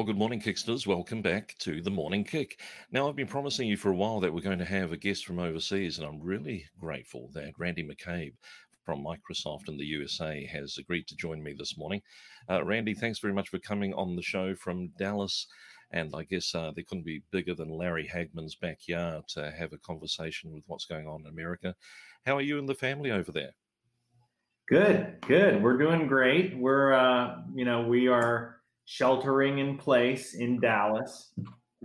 Well, good morning, Kicksters. Welcome back to the Morning Kick. Now, I've been promising you for a while that we're going to have a guest from overseas, and I'm really grateful that Randy McCabe from Microsoft in the USA has agreed to join me this morning. Uh, Randy, thanks very much for coming on the show from Dallas. And I guess uh, they couldn't be bigger than Larry Hagman's backyard to have a conversation with what's going on in America. How are you and the family over there? Good, good. We're doing great. We're, uh, you know, we are sheltering in place in Dallas.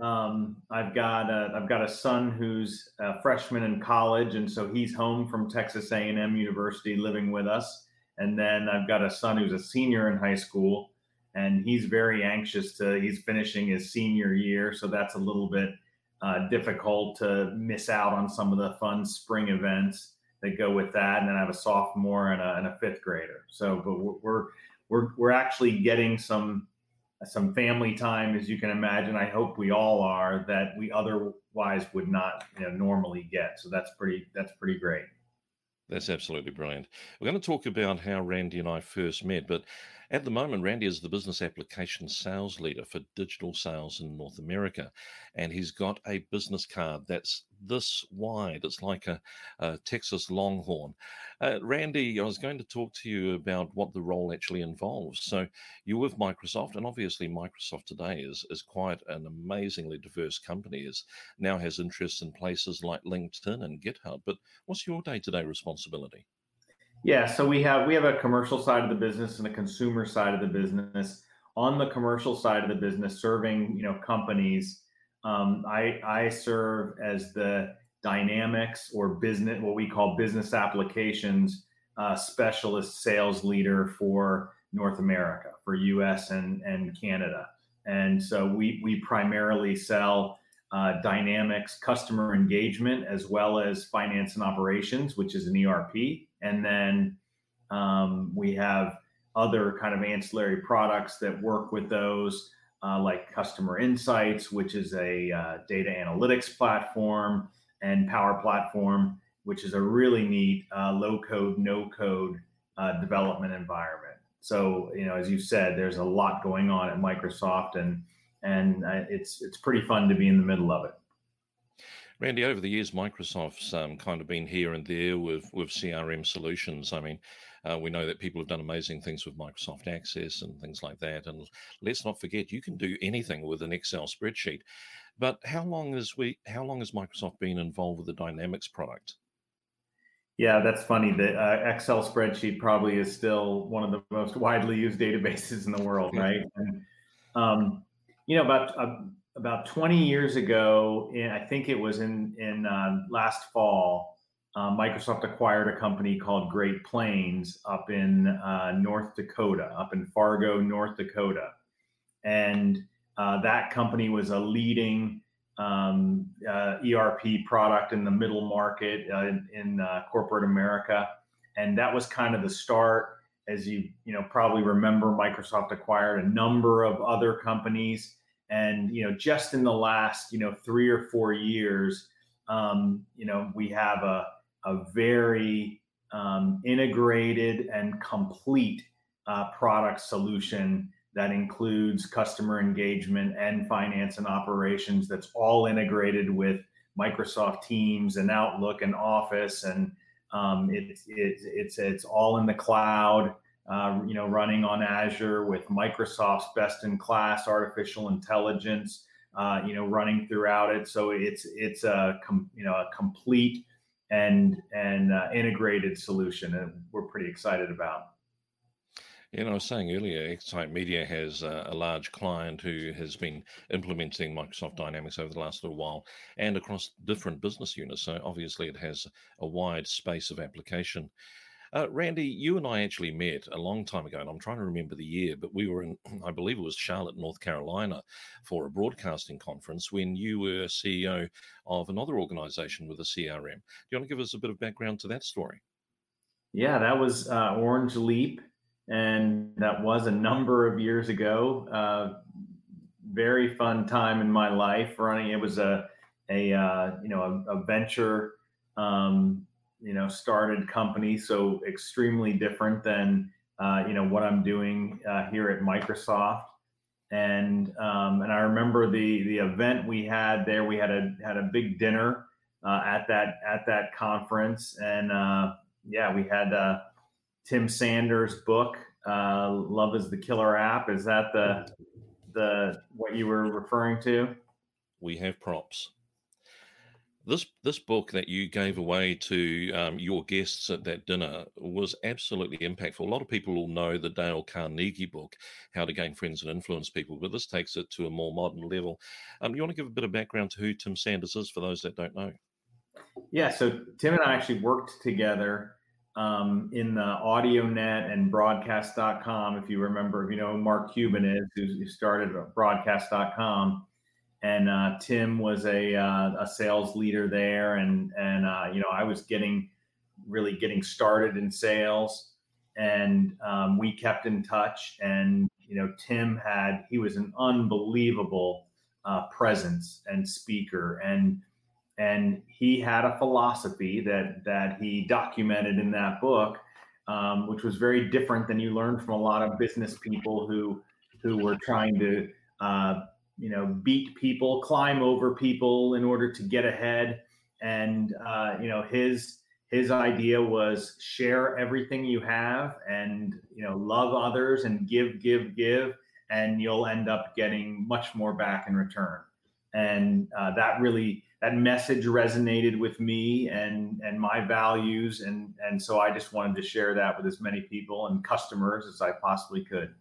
Um, I've got a, I've got a son who's a freshman in college, and so he's home from Texas A&M University, living with us. And then I've got a son who's a senior in high school, and he's very anxious to. He's finishing his senior year, so that's a little bit uh, difficult to miss out on some of the fun spring events that go with that. And then I have a sophomore and a, and a fifth grader. So, but we're we're we're actually getting some some family time, as you can imagine. I hope we all are that we otherwise would not you know, normally get. So that's pretty that's pretty great. That's absolutely brilliant. We're going to talk about how Randy and I first met, but at the moment, Randy is the business application sales leader for digital sales in North America. And he's got a business card that's this wide. It's like a, a Texas Longhorn. Uh, Randy, I was going to talk to you about what the role actually involves. So you're with Microsoft, and obviously, Microsoft today is, is quite an amazingly diverse company. It now has interests in places like LinkedIn and GitHub. But what's your day to day responsibility? Yeah, so we have we have a commercial side of the business and a consumer side of the business. On the commercial side of the business, serving you know companies, um, I I serve as the dynamics or business what we call business applications uh, specialist sales leader for North America for U.S. and and Canada. And so we we primarily sell uh, Dynamics customer engagement as well as finance and operations, which is an ERP. And then um, we have other kind of ancillary products that work with those, uh, like Customer Insights, which is a uh, data analytics platform, and Power Platform, which is a really neat uh, low code, no code uh, development environment. So, you know, as you said, there's a lot going on at Microsoft and and it's it's pretty fun to be in the middle of it. Randy, over the years, Microsoft's um, kind of been here and there with with CRM solutions. I mean, uh, we know that people have done amazing things with Microsoft Access and things like that. And let's not forget, you can do anything with an Excel spreadsheet. But how long has we? How long has Microsoft been involved with the Dynamics product? Yeah, that's funny. The uh, Excel spreadsheet probably is still one of the most widely used databases in the world, right? And um, you know, about uh, about 20 years ago, in, I think it was in in uh, last fall, uh, Microsoft acquired a company called Great Plains up in uh, North Dakota, up in Fargo, North Dakota, and uh, that company was a leading um, uh, ERP product in the middle market in, in corporate America, and that was kind of the start as you you know probably remember microsoft acquired a number of other companies. And you know just in the last you know three or four years um, you know we have a, a very um, integrated and complete uh, product solution that includes customer engagement and finance and operations that's all integrated with microsoft teams and outlook and office and um, it's it's it's it's all in the cloud, uh, you know, running on Azure with Microsoft's best-in-class artificial intelligence, uh, you know, running throughout it. So it's it's a com- you know a complete and and uh, integrated solution, and we're pretty excited about. You know, I was saying earlier, Excite Media has a, a large client who has been implementing Microsoft Dynamics over the last little while and across different business units. So obviously, it has a wide space of application. Uh, Randy, you and I actually met a long time ago, and I'm trying to remember the year, but we were in, I believe it was Charlotte, North Carolina, for a broadcasting conference when you were CEO of another organization with a CRM. Do you want to give us a bit of background to that story? Yeah, that was uh, Orange Leap, and that was a number of years ago. Uh, very fun time in my life running. It was a a uh, you know a, a venture um, you know started company so extremely different than uh, you know what i'm doing uh, here at microsoft and um, and i remember the the event we had there we had a had a big dinner uh, at that at that conference and uh, yeah we had tim sanders book uh, love is the killer app is that the the what you were referring to we have props this this book that you gave away to um, your guests at that dinner was absolutely impactful. A lot of people will know the Dale Carnegie book, How to Gain Friends and Influence People, but this takes it to a more modern level. Um, you want to give a bit of background to who Tim Sanders is for those that don't know? Yeah, so Tim and I actually worked together um, in the AudioNet and Broadcast.com. If you remember, you know who Mark Cuban is, who started Broadcast.com and uh, Tim was a uh, a sales leader there, and and uh, you know I was getting really getting started in sales, and um, we kept in touch. And you know Tim had he was an unbelievable uh, presence and speaker, and and he had a philosophy that that he documented in that book, um, which was very different than you learned from a lot of business people who who were trying to uh, you know beat people climb over people in order to get ahead. And uh, you know his his idea was share everything you have and you know love others and give give give and you'll end up getting much more back in return. And uh, that really that message resonated with me and and my values and and so i just wanted to share that with as many people and customers as i possibly could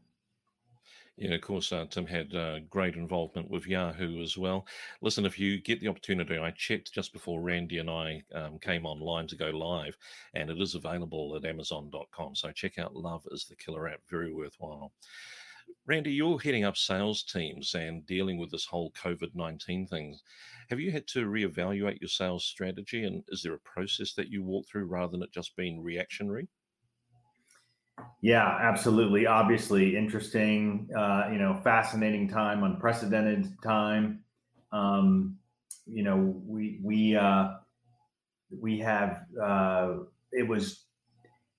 yeah, of course, uh, Tim had uh, great involvement with Yahoo as well. Listen, if you get the opportunity, I checked just before Randy and I um, came online to go live, and it is available at Amazon.com. So check out Love is the Killer app, very worthwhile. Randy, you're heading up sales teams and dealing with this whole COVID 19 thing. Have you had to reevaluate your sales strategy? And is there a process that you walk through rather than it just being reactionary? Yeah, absolutely. Obviously, interesting. Uh, you know, fascinating time, unprecedented time. Um, you know, we we uh, we have. Uh, it was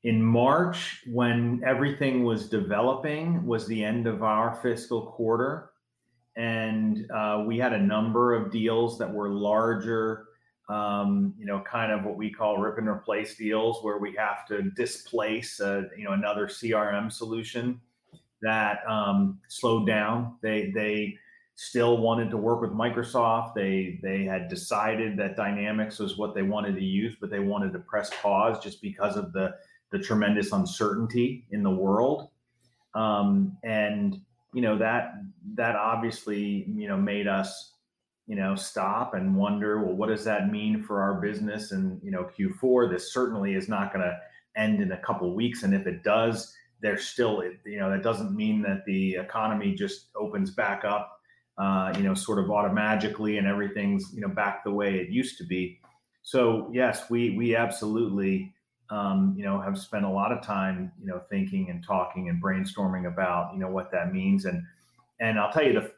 in March when everything was developing. Was the end of our fiscal quarter, and uh, we had a number of deals that were larger um, you know, kind of what we call rip and replace deals, where we have to displace, a, you know, another CRM solution that um, slowed down. They they still wanted to work with Microsoft. They they had decided that Dynamics was what they wanted to use, but they wanted to press pause just because of the the tremendous uncertainty in the world. Um, and you know that that obviously you know made us you know stop and wonder well what does that mean for our business and you know q4 this certainly is not going to end in a couple weeks. And if it does there's still you know that doesn't mean that the economy just opens back up uh, you know sort of automatically and everything's you know back the way it used to be. So yes we we absolutely um, you know have spent a lot of time you know thinking and talking and brainstorming about you know what that means and and i'll tell you the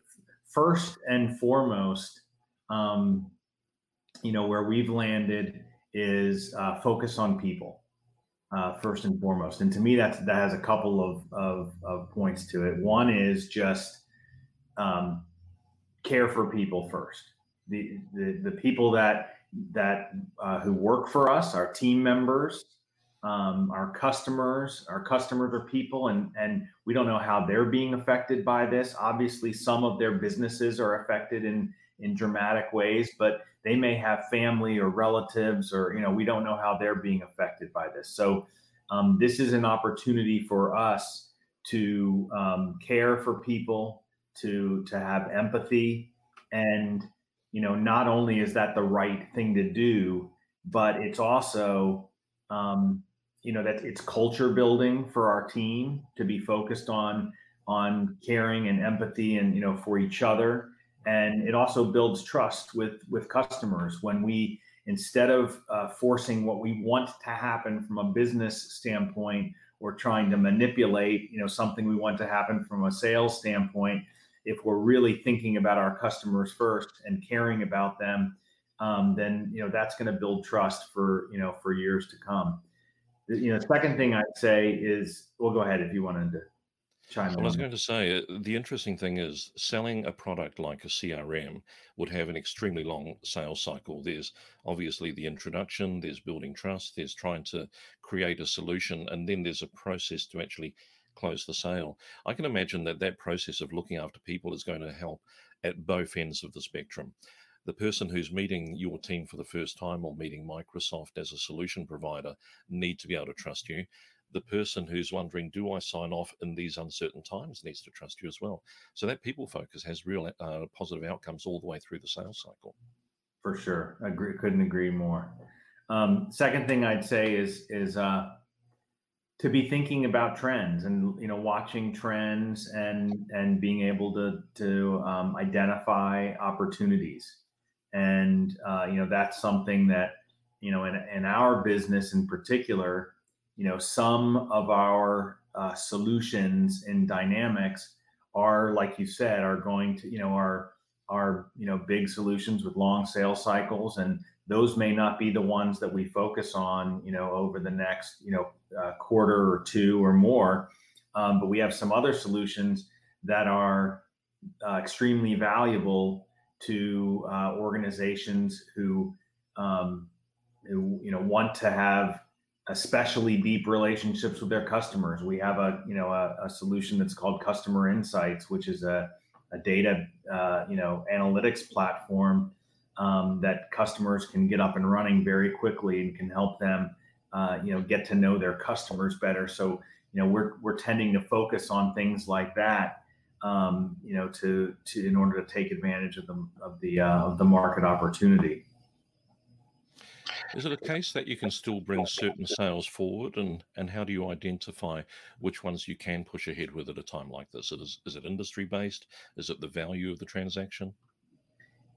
first and foremost, um, you know, where we've landed is uh, focus on people uh, first and foremost. And to me, that's that has a couple of, of, of points to it. One is just um, care for people first. The, the the people that that uh, who work for us, our team members, um, our customers our customers are people and and we don't know how they're being affected by this obviously some of their businesses are affected in in dramatic ways, but they may have family or relatives, or you know, we don't know how they're being affected by this. So um, this is an opportunity for us to um, care for people, to to have empathy, and you know, not only is that the right thing to do, but it's also um, you know that it's culture building for our team to be focused on on caring and empathy and you know for each other. And it also builds trust with with customers. When we instead of uh, forcing what we want to happen from a business standpoint or trying to manipulate you know something we want to happen from a sales standpoint if we're really thinking about our customers first and caring about them um, then you know that's going to build trust for you know for years to come you know second thing i'd say is well go ahead if you wanted to chime Well, I was going to say, uh, the interesting thing is selling a product like a CRM would have an extremely long sales cycle. There's obviously the introduction, there's building trust, there's trying to create a solution, and then there's a process to actually close the sale. I can imagine that that process of looking after people is going to help at both ends of the spectrum. The person who's meeting your team for the first time or meeting Microsoft as a solution provider need to be able to trust you the person who's wondering, do I sign off in these uncertain times, needs to trust you as well. So that people focus has real uh, positive outcomes all the way through the sales cycle. For sure, I agree, couldn't agree more. Um, second thing I'd say is is uh, to be thinking about trends and you know watching trends and and being able to to um, identify opportunities, and uh, you know that's something that you know in in our business in particular you know, some of our uh, solutions in Dynamics are, like you said, are going to, you know, are are you know big solutions with long sales cycles, and those may not be the ones that we focus on, you know, over the next, you know, uh, quarter or two or more. Um, but we have some other solutions that are uh, extremely valuable to uh, organizations who, um, who, you know, want to have especially deep relationships with their customers. We have a you know a, a solution that's called Customer Insights, which is a, a data uh, you know analytics platform um, that customers can get up and running very quickly and can help them uh, you know get to know their customers better. So you know we're we're tending to focus on things like that. Um, you know, to to in order to take advantage of the of the uh, of the market opportunity. Is it a case that you can still bring certain sales forward, and and how do you identify which ones you can push ahead with at a time like this? Is is it industry based? Is it the value of the transaction?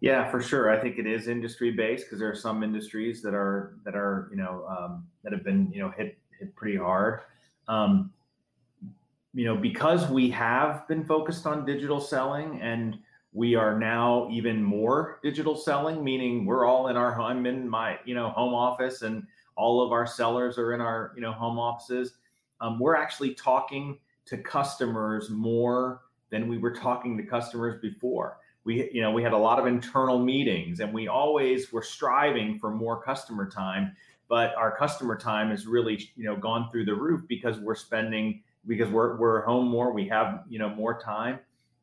Yeah, for sure. I think it is industry based because there are some industries that are that are you know um, that have been you know hit hit pretty hard. Um, you know, because we have been focused on digital selling and we are now even more digital selling meaning we're all in our i'm in my you know home office and all of our sellers are in our you know home offices um, we're actually talking to customers more than we were talking to customers before. We you know we had a lot of internal meetings and we always were striving for more customer time but our customer time has really you know gone through the roof because we're spending because we're, we're home more we have you know more time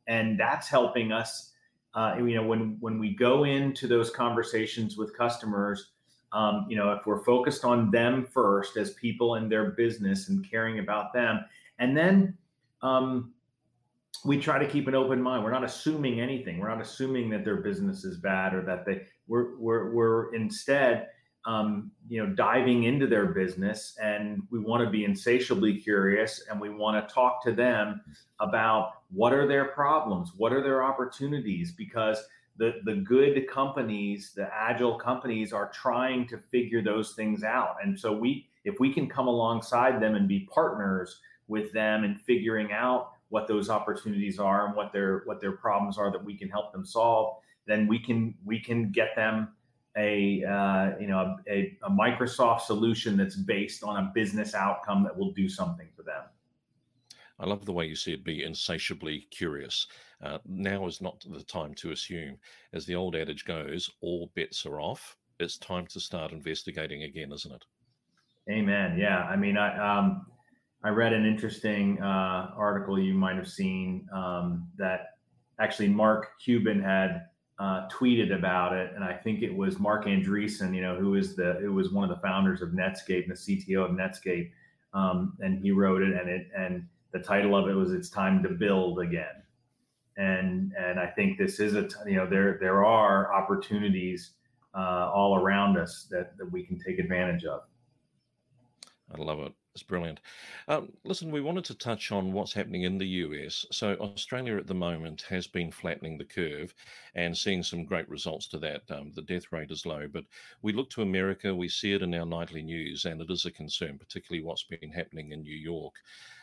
and that's helping us. Uh, you know, when when we go into those conversations with customers, um, you know, if we're focused on them first as people and their business and caring about them, and then um, we try to keep an open mind. We're not assuming anything. We're not assuming that their business is bad or that they. We're we're, we're instead um, you know, diving into their business, and we want to be insatiably curious, and we want to talk to them about what are their problems, what are their opportunities, because the the good companies, the agile companies, are trying to figure those things out, and so we, if we can come alongside them and be partners with them in figuring out what those opportunities are and what their what their problems are that we can help them solve, then we can we can get them a uh, you know a, a, Microsoft solution that's based on a business outcome that will do something for them. I love the way you see it be insatiably curious. Uh, now is not the time to assume. As the old adage goes, all bets are off. It's time to start investigating again, isn't it? Amen. Yeah. I mean, I um, I read an interesting uh, article you might have seen um, that actually Mark Cuban had uh, tweeted about it, and I think it was Marc Andreessen, you know, who is the who was one of the founders of Netscape, and the CTO of Netscape, um, and he wrote it, and it and the title of it was "It's Time to Build Again," and and I think this is a you know there there are opportunities uh, all around us that that we can take advantage of. I love it. It's brilliant. Um, listen, we wanted to touch on what's happening in the US. So, Australia at the moment has been flattening the curve and seeing some great results to that. Um, the death rate is low, but we look to America, we see it in our nightly news, and it is a concern, particularly what's been happening in New York.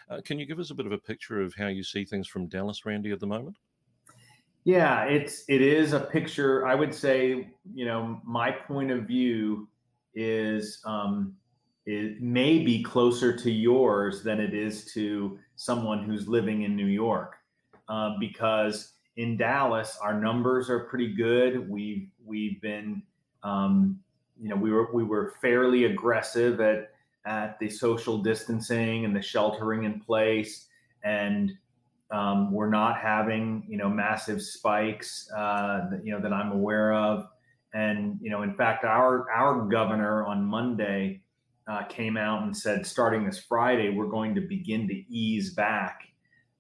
Uh, can you give us a bit of a picture of how you see things from Dallas, Randy, at the moment? Yeah, it's it is a picture. I would say, you know, my point of view is um, it may be closer to yours than it is to someone who's living in New York, uh, because in Dallas our numbers are pretty good. We've we've been, um, you know, we were we were fairly aggressive at at the social distancing and the sheltering in place, and um, we're not having you know massive spikes, uh, that, you know that I'm aware of. And you know, in fact, our our governor on Monday uh, came out and said, starting this Friday, we're going to begin to ease back,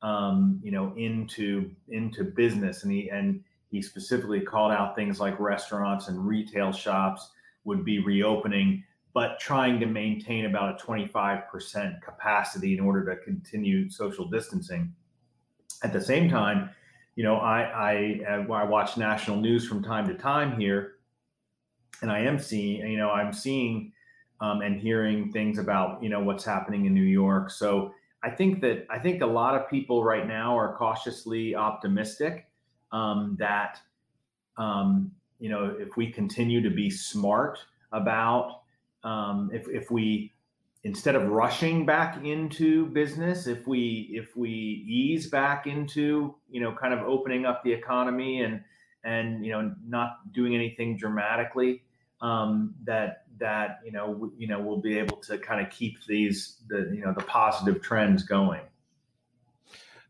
um, you know, into into business. And he and he specifically called out things like restaurants and retail shops would be reopening, but trying to maintain about a 25% capacity in order to continue social distancing. At the same time, you know, I I, I watch national news from time to time here, and I am seeing, you know, I'm seeing um, and hearing things about you know what's happening in New York. So I think that I think a lot of people right now are cautiously optimistic um, that um, you know if we continue to be smart about um, if if we instead of rushing back into business if we if we ease back into you know kind of opening up the economy and and you know not doing anything dramatically um, that that you know w- you know we'll be able to kind of keep these the you know the positive trends going.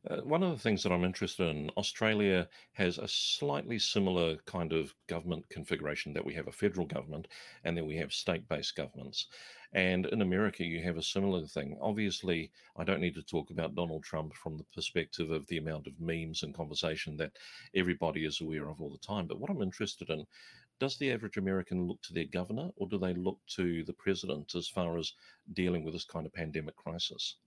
Uh, one of the things that I'm interested in, Australia has a slightly similar kind of government configuration that we have a federal government and then we have state based governments. And in America, you have a similar thing. Obviously, I don't need to talk about Donald Trump from the perspective of the amount of memes and conversation that everybody is aware of all the time. But what I'm interested in does the average American look to their governor or do they look to the president as far as dealing with this kind of pandemic crisis?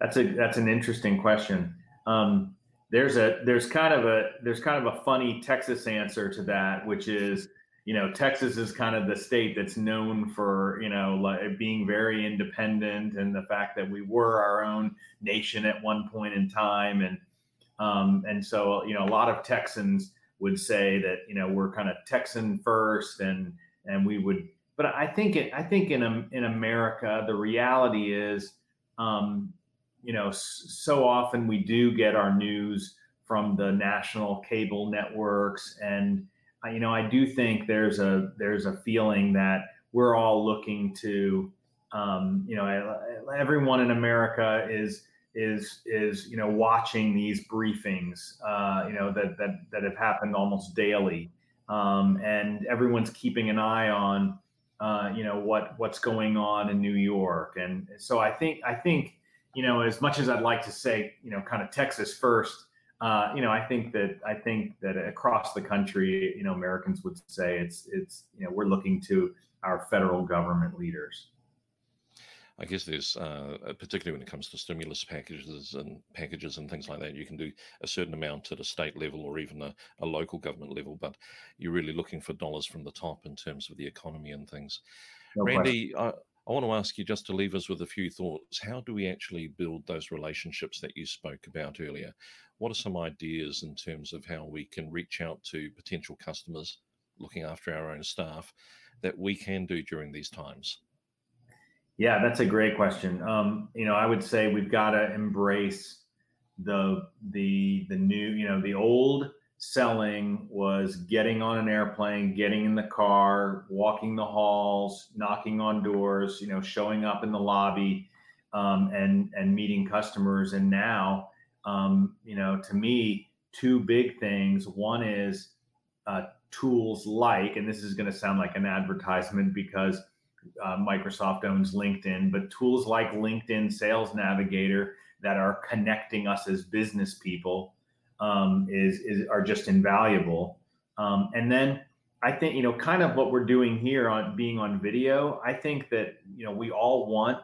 That's a that's an interesting question. Um, there's a there's kind of a there's kind of a funny Texas answer to that, which is you know Texas is kind of the state that's known for you know like being very independent and the fact that we were our own nation at one point in time and um, and so you know a lot of Texans would say that you know we're kind of Texan first, and and we would. But I think it, I think in in America, the reality is, um, you know, so often we do get our news from the national cable networks, and you know, I do think there's a there's a feeling that we're all looking to, um, you know, everyone in America is is is you know watching these briefings uh, you know that that that have happened almost daily um, and everyone's keeping an eye on uh, you know what what's going on in New York and so I think I think you know as much as I'd like to say you know kind of Texas first uh, you know I think that I think that across the country you know Americans would say it's it's you know we're looking to our federal government leaders. I guess there's, uh, uh, particularly when it comes to stimulus packages and packages and things like that, you can do a certain amount at a state level or even a, a local government level, but you're really looking for dollars from the top in terms of the economy and things. No Randy, I, I want to ask you just to leave us with a few thoughts. How do we actually build those relationships that you spoke about earlier? What are some ideas in terms of how we can reach out to potential customers, looking after our own staff, that we can do during these times? Yeah, that's a great question. Um, you know, I would say we've got to embrace the the the new. You know, the old selling was getting on an airplane, getting in the car, walking the halls, knocking on doors. You know, showing up in the lobby, um, and and meeting customers. And now, um, you know, to me, two big things. One is uh, tools like, and this is going to sound like an advertisement because uh, Microsoft owns LinkedIn, but tools like LinkedIn Sales Navigator that are connecting us as business people um, is, is are just invaluable. Um, and then I think you know, kind of what we're doing here on being on video. I think that you know we all want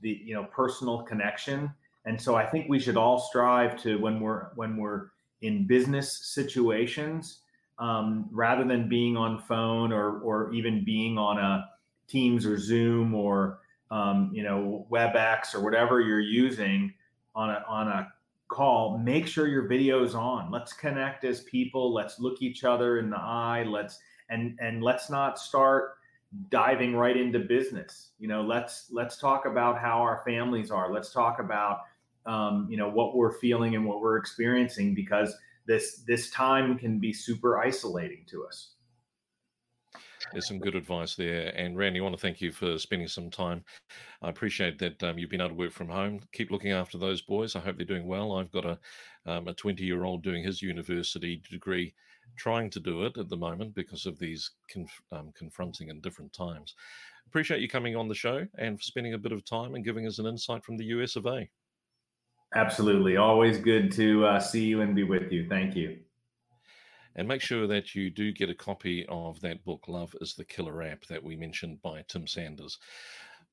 the you know personal connection, and so I think we should all strive to when we're when we're in business situations, um, rather than being on phone or or even being on a Teams or Zoom or um, you know WebEx or whatever you're using on a on a call, make sure your video's on. Let's connect as people. Let's look each other in the eye. Let's and and let's not start diving right into business. You know, let's let's talk about how our families are. Let's talk about um, you know what we're feeling and what we're experiencing because this this time can be super isolating to us. There's some good advice there. And Randy, I want to thank you for spending some time. I appreciate that um, you've been able to work from home. Keep looking after those boys. I hope they're doing well. I've got a um, a 20 year old doing his university degree, trying to do it at the moment because of these conf- um, confronting and different times. Appreciate you coming on the show and for spending a bit of time and giving us an insight from the US of A. Absolutely. Always good to uh, see you and be with you. Thank you. And make sure that you do get a copy of that book, Love is the Killer App, that we mentioned by Tim Sanders.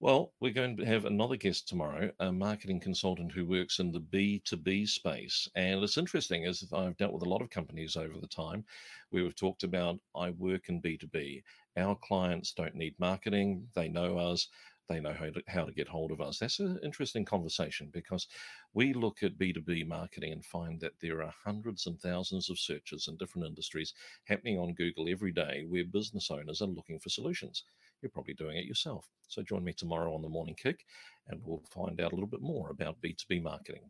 Well, we're going to have another guest tomorrow, a marketing consultant who works in the B2B space. And it's interesting, as I've dealt with a lot of companies over the time, where we have talked about I work in B2B. Our clients don't need marketing, they know us they know how to, how to get hold of us. That's an interesting conversation because we look at B2B marketing and find that there are hundreds and thousands of searches in different industries happening on Google every day where business owners are looking for solutions. You're probably doing it yourself. So join me tomorrow on the Morning Kick and we'll find out a little bit more about B2B marketing.